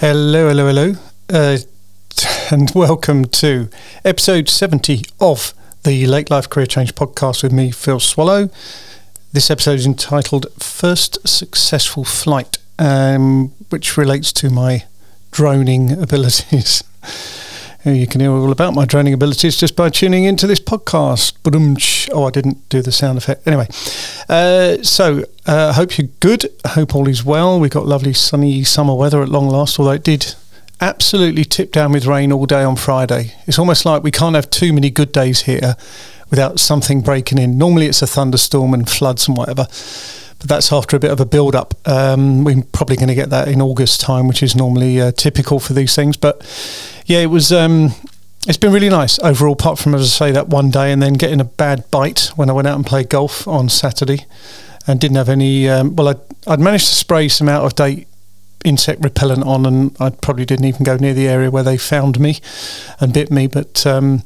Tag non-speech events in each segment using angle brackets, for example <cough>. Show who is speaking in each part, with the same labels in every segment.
Speaker 1: Hello, hello, hello, uh, and welcome to episode 70 of the Late Life Career Change podcast with me, Phil Swallow. This episode is entitled First Successful Flight, um, which relates to my droning <laughs> abilities. You can hear all about my droning abilities just by tuning into this podcast. Oh, I didn't do the sound effect. Anyway, uh, so I uh, hope you're good. I hope all is well. We've got lovely sunny summer weather at long last, although it did absolutely tip down with rain all day on Friday. It's almost like we can't have too many good days here without something breaking in. Normally it's a thunderstorm and floods and whatever but that's after a bit of a build up. Um, we're probably going to get that in August time, which is normally uh, typical for these things. But yeah, it was. Um, it's been really nice overall, apart from as I say that one day, and then getting a bad bite when I went out and played golf on Saturday, and didn't have any. Um, well, I'd, I'd managed to spray some out of date insect repellent on, and I probably didn't even go near the area where they found me and bit me, but. Um,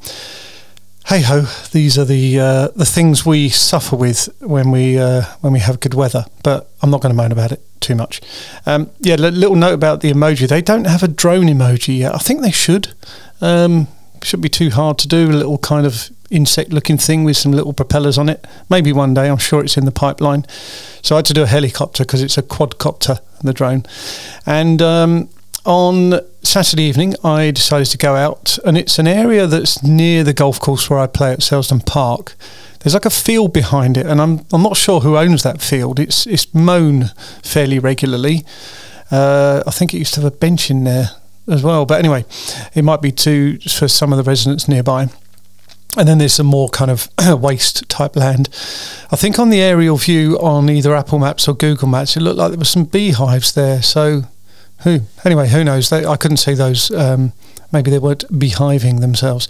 Speaker 1: hey ho, these are the uh, the things we suffer with when we uh, when we have good weather. But I'm not going to moan about it too much. Um, yeah, little note about the emoji. They don't have a drone emoji yet. I think they should. Um, shouldn't be too hard to do. A little kind of insect-looking thing with some little propellers on it. Maybe one day. I'm sure it's in the pipeline. So I had to do a helicopter because it's a quadcopter, the drone, and um, on Saturday evening, I decided to go out, and it's an area that's near the golf course where I play at Selsdon Park. There's like a field behind it, and I'm I'm not sure who owns that field. It's it's mown fairly regularly. Uh, I think it used to have a bench in there as well, but anyway, it might be too for some of the residents nearby. And then there's some more kind of <clears throat> waste type land. I think on the aerial view on either Apple Maps or Google Maps, it looked like there were some beehives there. So who anyway? Who knows? They, I couldn't see those. Um, maybe they weren't beehiving themselves.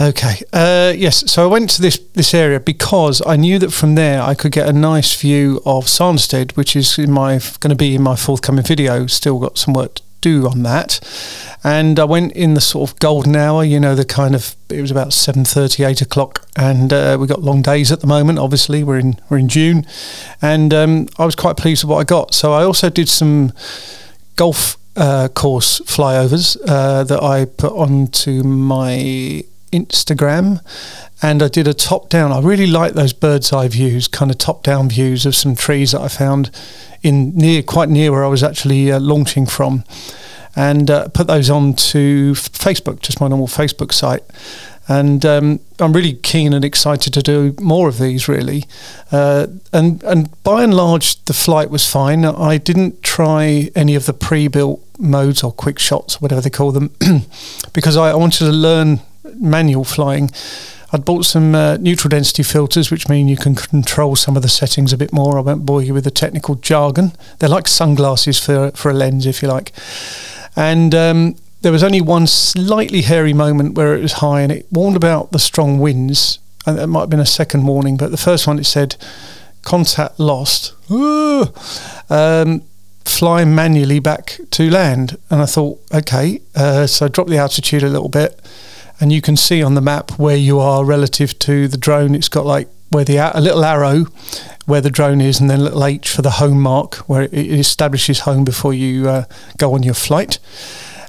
Speaker 1: Okay. Uh, yes. So I went to this this area because I knew that from there I could get a nice view of Sanderstead, which is in my going to be in my forthcoming video. Still got some work to do on that. And I went in the sort of golden hour. You know, the kind of it was about 7:30, 8 o'clock, and uh, we got long days at the moment. Obviously, we're in we're in June, and um, I was quite pleased with what I got. So I also did some golf uh, course flyovers uh, that I put onto my Instagram, and I did a top down. I really like those bird's eye views, kind of top down views of some trees that I found in near, quite near where I was actually uh, launching from, and uh, put those onto Facebook, just my normal Facebook site and um, I'm really keen and excited to do more of these. Really, uh, and and by and large, the flight was fine. I didn't try any of the pre-built modes or quick shots, whatever they call them, <clears throat> because I, I, wanted to learn manual flying. I'd bought some uh, neutral density filters, which mean you can control some of the settings a bit more. I won't bore you with the technical jargon. They're like sunglasses for for a lens, if you like. And um, there was only one slightly hairy moment where it was high and it warned about the strong winds. And it might have been a second warning, but the first one it said contact lost. Um, fly manually back to land. And I thought, okay, uh, so I dropped the altitude a little bit, and you can see on the map where you are relative to the drone. It's got like where the a little arrow where the drone is, and then a little H for the home mark where it establishes home before you uh, go on your flight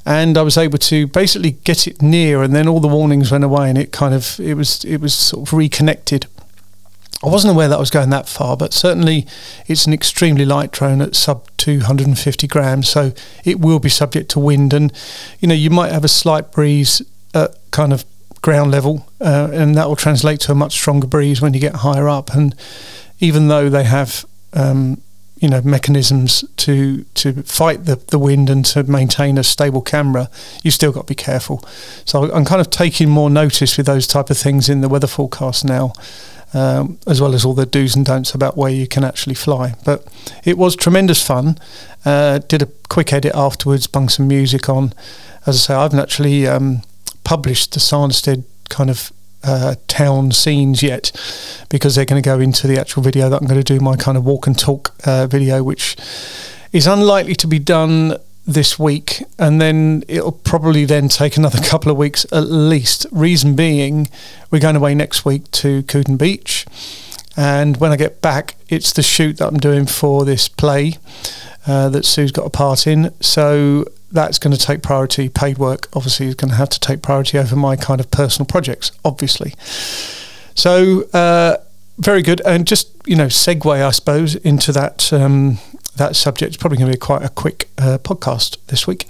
Speaker 1: and I was able to basically get it near, and then all the warnings went away, and it kind of it was it was sort of reconnected. I wasn't aware that I was going that far, but certainly it's an extremely light drone at sub 250 grams, so it will be subject to wind, and you know you might have a slight breeze at kind of ground level, uh, and that will translate to a much stronger breeze when you get higher up. And even though they have um, you know mechanisms to to fight the, the wind and to maintain a stable camera, you still got to be careful. So I'm kind of taking more notice with those type of things in the weather forecast now, um, as well as all the do's and don'ts about where you can actually fly. But it was tremendous fun. Uh, did a quick edit afterwards, bung some music on. As I say, I've actually um, published the Sanderstead kind of uh, town scenes yet because they're going to go into the actual video that I'm going to do my kind of walk and talk uh, video, which is unlikely to be done this week, and then it'll probably then take another <laughs> couple of weeks at least. Reason being, we're going away next week to Cooden Beach, and when I get back, it's the shoot that I'm doing for this play. uh, that Sue's got a part in. So that's going to take priority. Paid work obviously is going to have to take priority over my kind of personal projects, obviously. So uh, very good, and just you know, segue I suppose into that um, that subject. It's probably going to be quite a quick uh, podcast this week.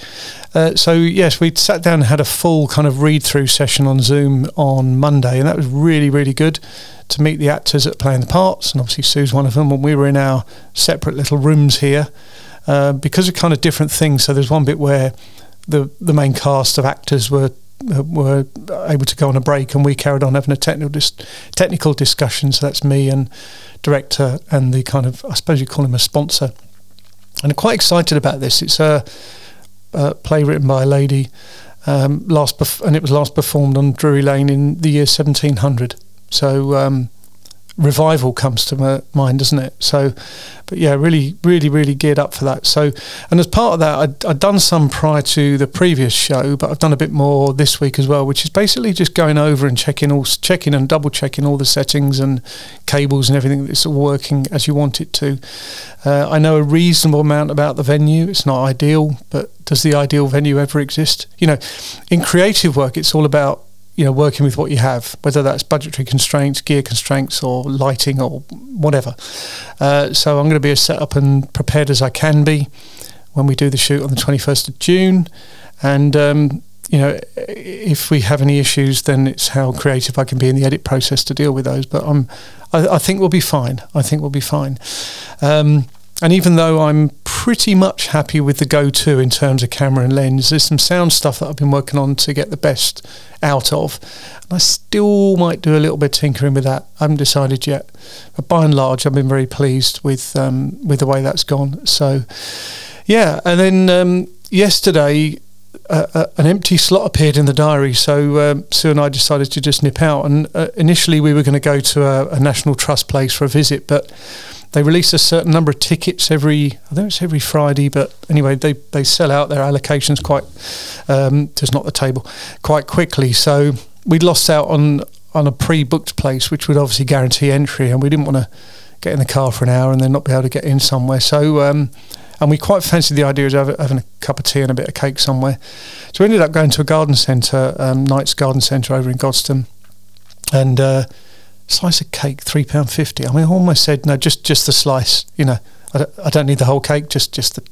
Speaker 1: Uh, so yes, we sat down and had a full kind of read through session on Zoom on Monday, and that was really really good to meet the actors that playing the parts, and obviously Sue's one of them. And we were in our separate little rooms here uh, because of kind of different things. So there's one bit where the the main cast of actors were uh, were able to go on a break, and we carried on having a technical dis- technical discussion. So that's me and director and the kind of I suppose you call him a sponsor. And I'm quite excited about this. It's a, a play written by a lady, um, last bef- and it was last performed on Drury Lane in the year 1700. So um, revival comes to my mind, doesn't it? So, but yeah, really, really, really geared up for that. So, and as part of that, I'd, I'd, done some prior to the previous show, but I've done a bit more this week as well, which is basically just going over and checking all, checking and double checking all the settings and cables and everything that's all working as you want it to. Uh, I know a reasonable amount about the venue. It's not ideal, but does the ideal venue ever exist? You know, in creative work, it's all about you know, working with what you have, whether that's budgetary constraints, gear constraints, or lighting, or whatever. Uh, so I'm going to be as set up and prepared as I can be when we do the shoot on the 21st of June. And um, you know, if we have any issues, then it's how creative I can be in the edit process to deal with those. But I'm, I, I think we'll be fine. I think we'll be fine. Um, and even though I'm pretty much happy with the go-to in terms of camera and lens, there's some sound stuff that I've been working on to get the best out of. And I still might do a little bit of tinkering with that. I haven't decided yet. But by and large, I've been very pleased with um, with the way that's gone. So, yeah. And then um, yesterday, uh, uh, an empty slot appeared in the diary, so um, Sue and I decided to just nip out. And uh, initially, we were going to go to a, a, National Trust place for a visit, but they release a certain number of tickets every I think it's every Friday, but anyway, they, they sell out their allocations quite um, just not the table quite quickly. So we'd lost out on on a pre-booked place, which would obviously guarantee entry, and we didn't want to get in the car for an hour and then not be able to get in somewhere. So um, and we quite fancied the idea of having a cup of tea and a bit of cake somewhere. So we ended up going to a garden centre, um, Knights Garden Centre over in Godstone, and. Uh, slice of cake, three pound fifty. I mean, I almost said no, just just the slice. You know, I don't, I don't need the whole cake, just just the.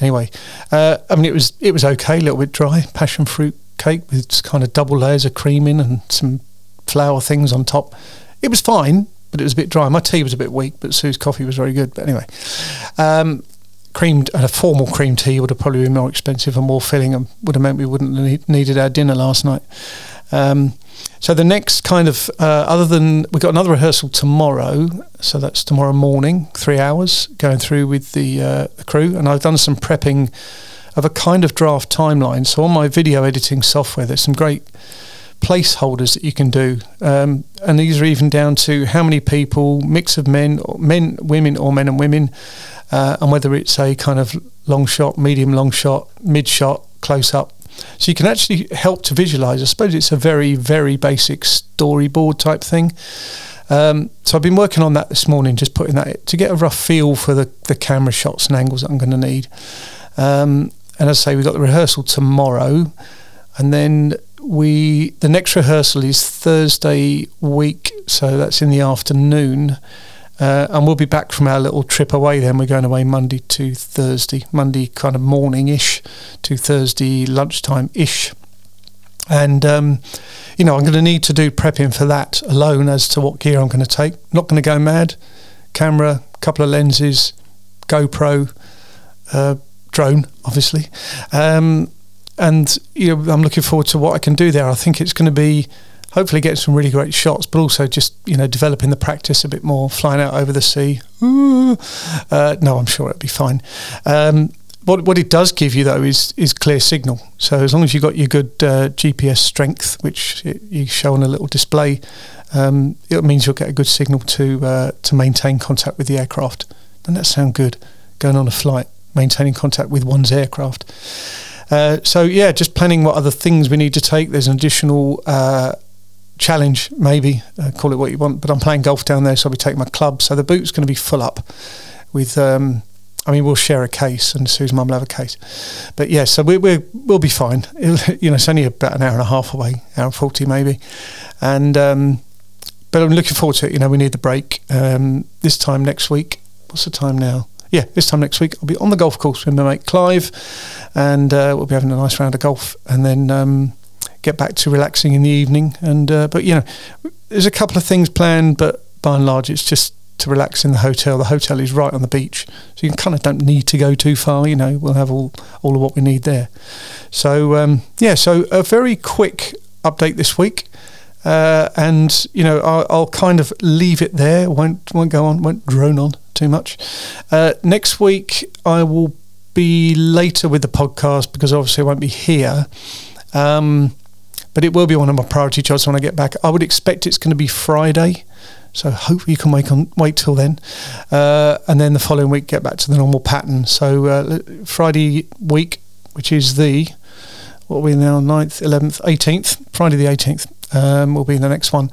Speaker 1: Anyway, uh, I mean, it was it was okay, a little bit dry, passion fruit cake with kind of double layers of cream in and some flour things on top. It was fine, but it was a bit dry. My tea was a bit weak, but Sue's coffee was very good. But anyway, um, creamed a formal cream tea would have probably been more expensive and more filling, and would have meant we wouldn't have needed our dinner last night. Um, so the next kind of, uh, other than we've got another rehearsal tomorrow, so that's tomorrow morning, three hours going through with the, uh, the crew, and I've done some prepping of a kind of draft timeline. So on my video editing software, there's some great placeholders that you can do, um, and these are even down to how many people, mix of men, men, women, or men and women, uh, and whether it's a kind of long shot, medium long shot, mid shot, close up, so you can actually help to visualize. I suppose it's a very, very basic storyboard type thing. Um, so I've been working on that this morning, just putting that to get a rough feel for the, the camera shots and angles that I'm going to need. Um, and as I say, we've got the rehearsal tomorrow, and then we the next rehearsal is Thursday week, so that's in the afternoon. Uh, and we'll be back from our little trip away then. We're going away Monday to Thursday, Monday kind of morning ish to Thursday lunchtime ish. And, um, you know, I'm going to need to do prepping for that alone as to what gear I'm going to take. Not going to go mad. Camera, couple of lenses, GoPro, uh, drone, obviously. Um, and, you know, I'm looking forward to what I can do there. I think it's going to be hopefully get some really great shots, but also just you know developing the practice a bit more, flying out over the sea. Uh, no, I'm sure it'll be fine. Um, what what it does give you though is is clear signal. So as long as you've got your good uh, GPS strength, which it, you show on a little display, um, it means you'll get a good signal to uh, to maintain contact with the aircraft. Doesn't that sound good? Going on a flight, maintaining contact with one's aircraft. Uh, so yeah, just planning what other things we need to take. There's an additional uh, challenge, maybe uh, call it what you want. But I'm playing golf down there, so I'll be taking my club. So the boot's going to be full up with um, I mean, we'll share a case, and Sue's mum will have a case. But yeah, so we, we we'll be fine. It, <laughs> you know, it's only about an hour and a half away, hour and forty maybe, and um, but I'm looking forward to it. You know, we need the break. Um, this time next week. What's the time now? Yeah, this time next week I'll be on the golf course with my mate Clive, and uh, we'll be having a nice round of golf, and then um, get back to relaxing in the evening. And uh, but you know, there's a couple of things planned, but by and large, it's just to relax in the hotel. The hotel is right on the beach, so you kind of don't need to go too far. You know, we'll have all all of what we need there. So um, yeah, so a very quick update this week. Uh, and you know, I'll, I'll, kind of leave it there. won't won't go on. Won't drone on too much. Uh, next week, I will be later with the podcast because obviously I won't be here. Um, but it will be one of my priority jobs when I get back. I would expect it's going to be Friday. So hopefully you can wait on wait till then, uh, and then the following week get back to the normal pattern. So uh, Friday week, which is the what are we now 9th, 11th, 18th, Friday the 18th um, will be the next one,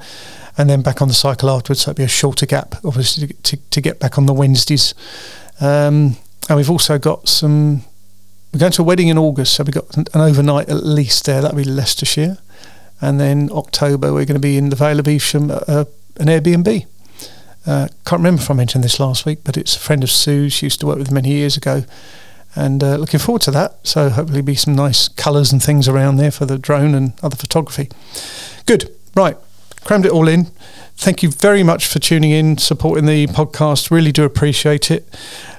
Speaker 1: and then back on the cycle afterwards. So it'll be a shorter gap, obviously, to, to, to get back on the Wednesdays. Um, and we've also got some. We're going to a wedding in August, so we've got an overnight at least there. That'll be Leicestershire, and then October we're going to be in the Vale of Evesham, uh, an Airbnb. Uh, can't remember if I mentioned this last week, but it's a friend of Sue's. She used to work with many years ago, and uh, looking forward to that. So hopefully, be some nice colours and things around there for the drone and other photography. Good, right, crammed it all in. Thank you very much for tuning in, supporting the podcast. Really do appreciate it.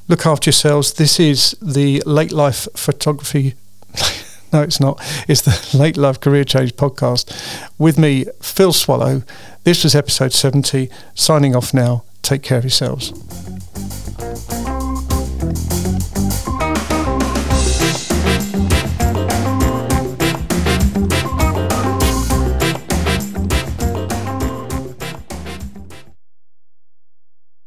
Speaker 1: Look after yourselves. This is the Late Life Photography. <laughs> no, it's not. It's the <laughs> Late Love Career Change podcast with me, Phil Swallow. This was episode 70. Signing off now. Take care of yourselves.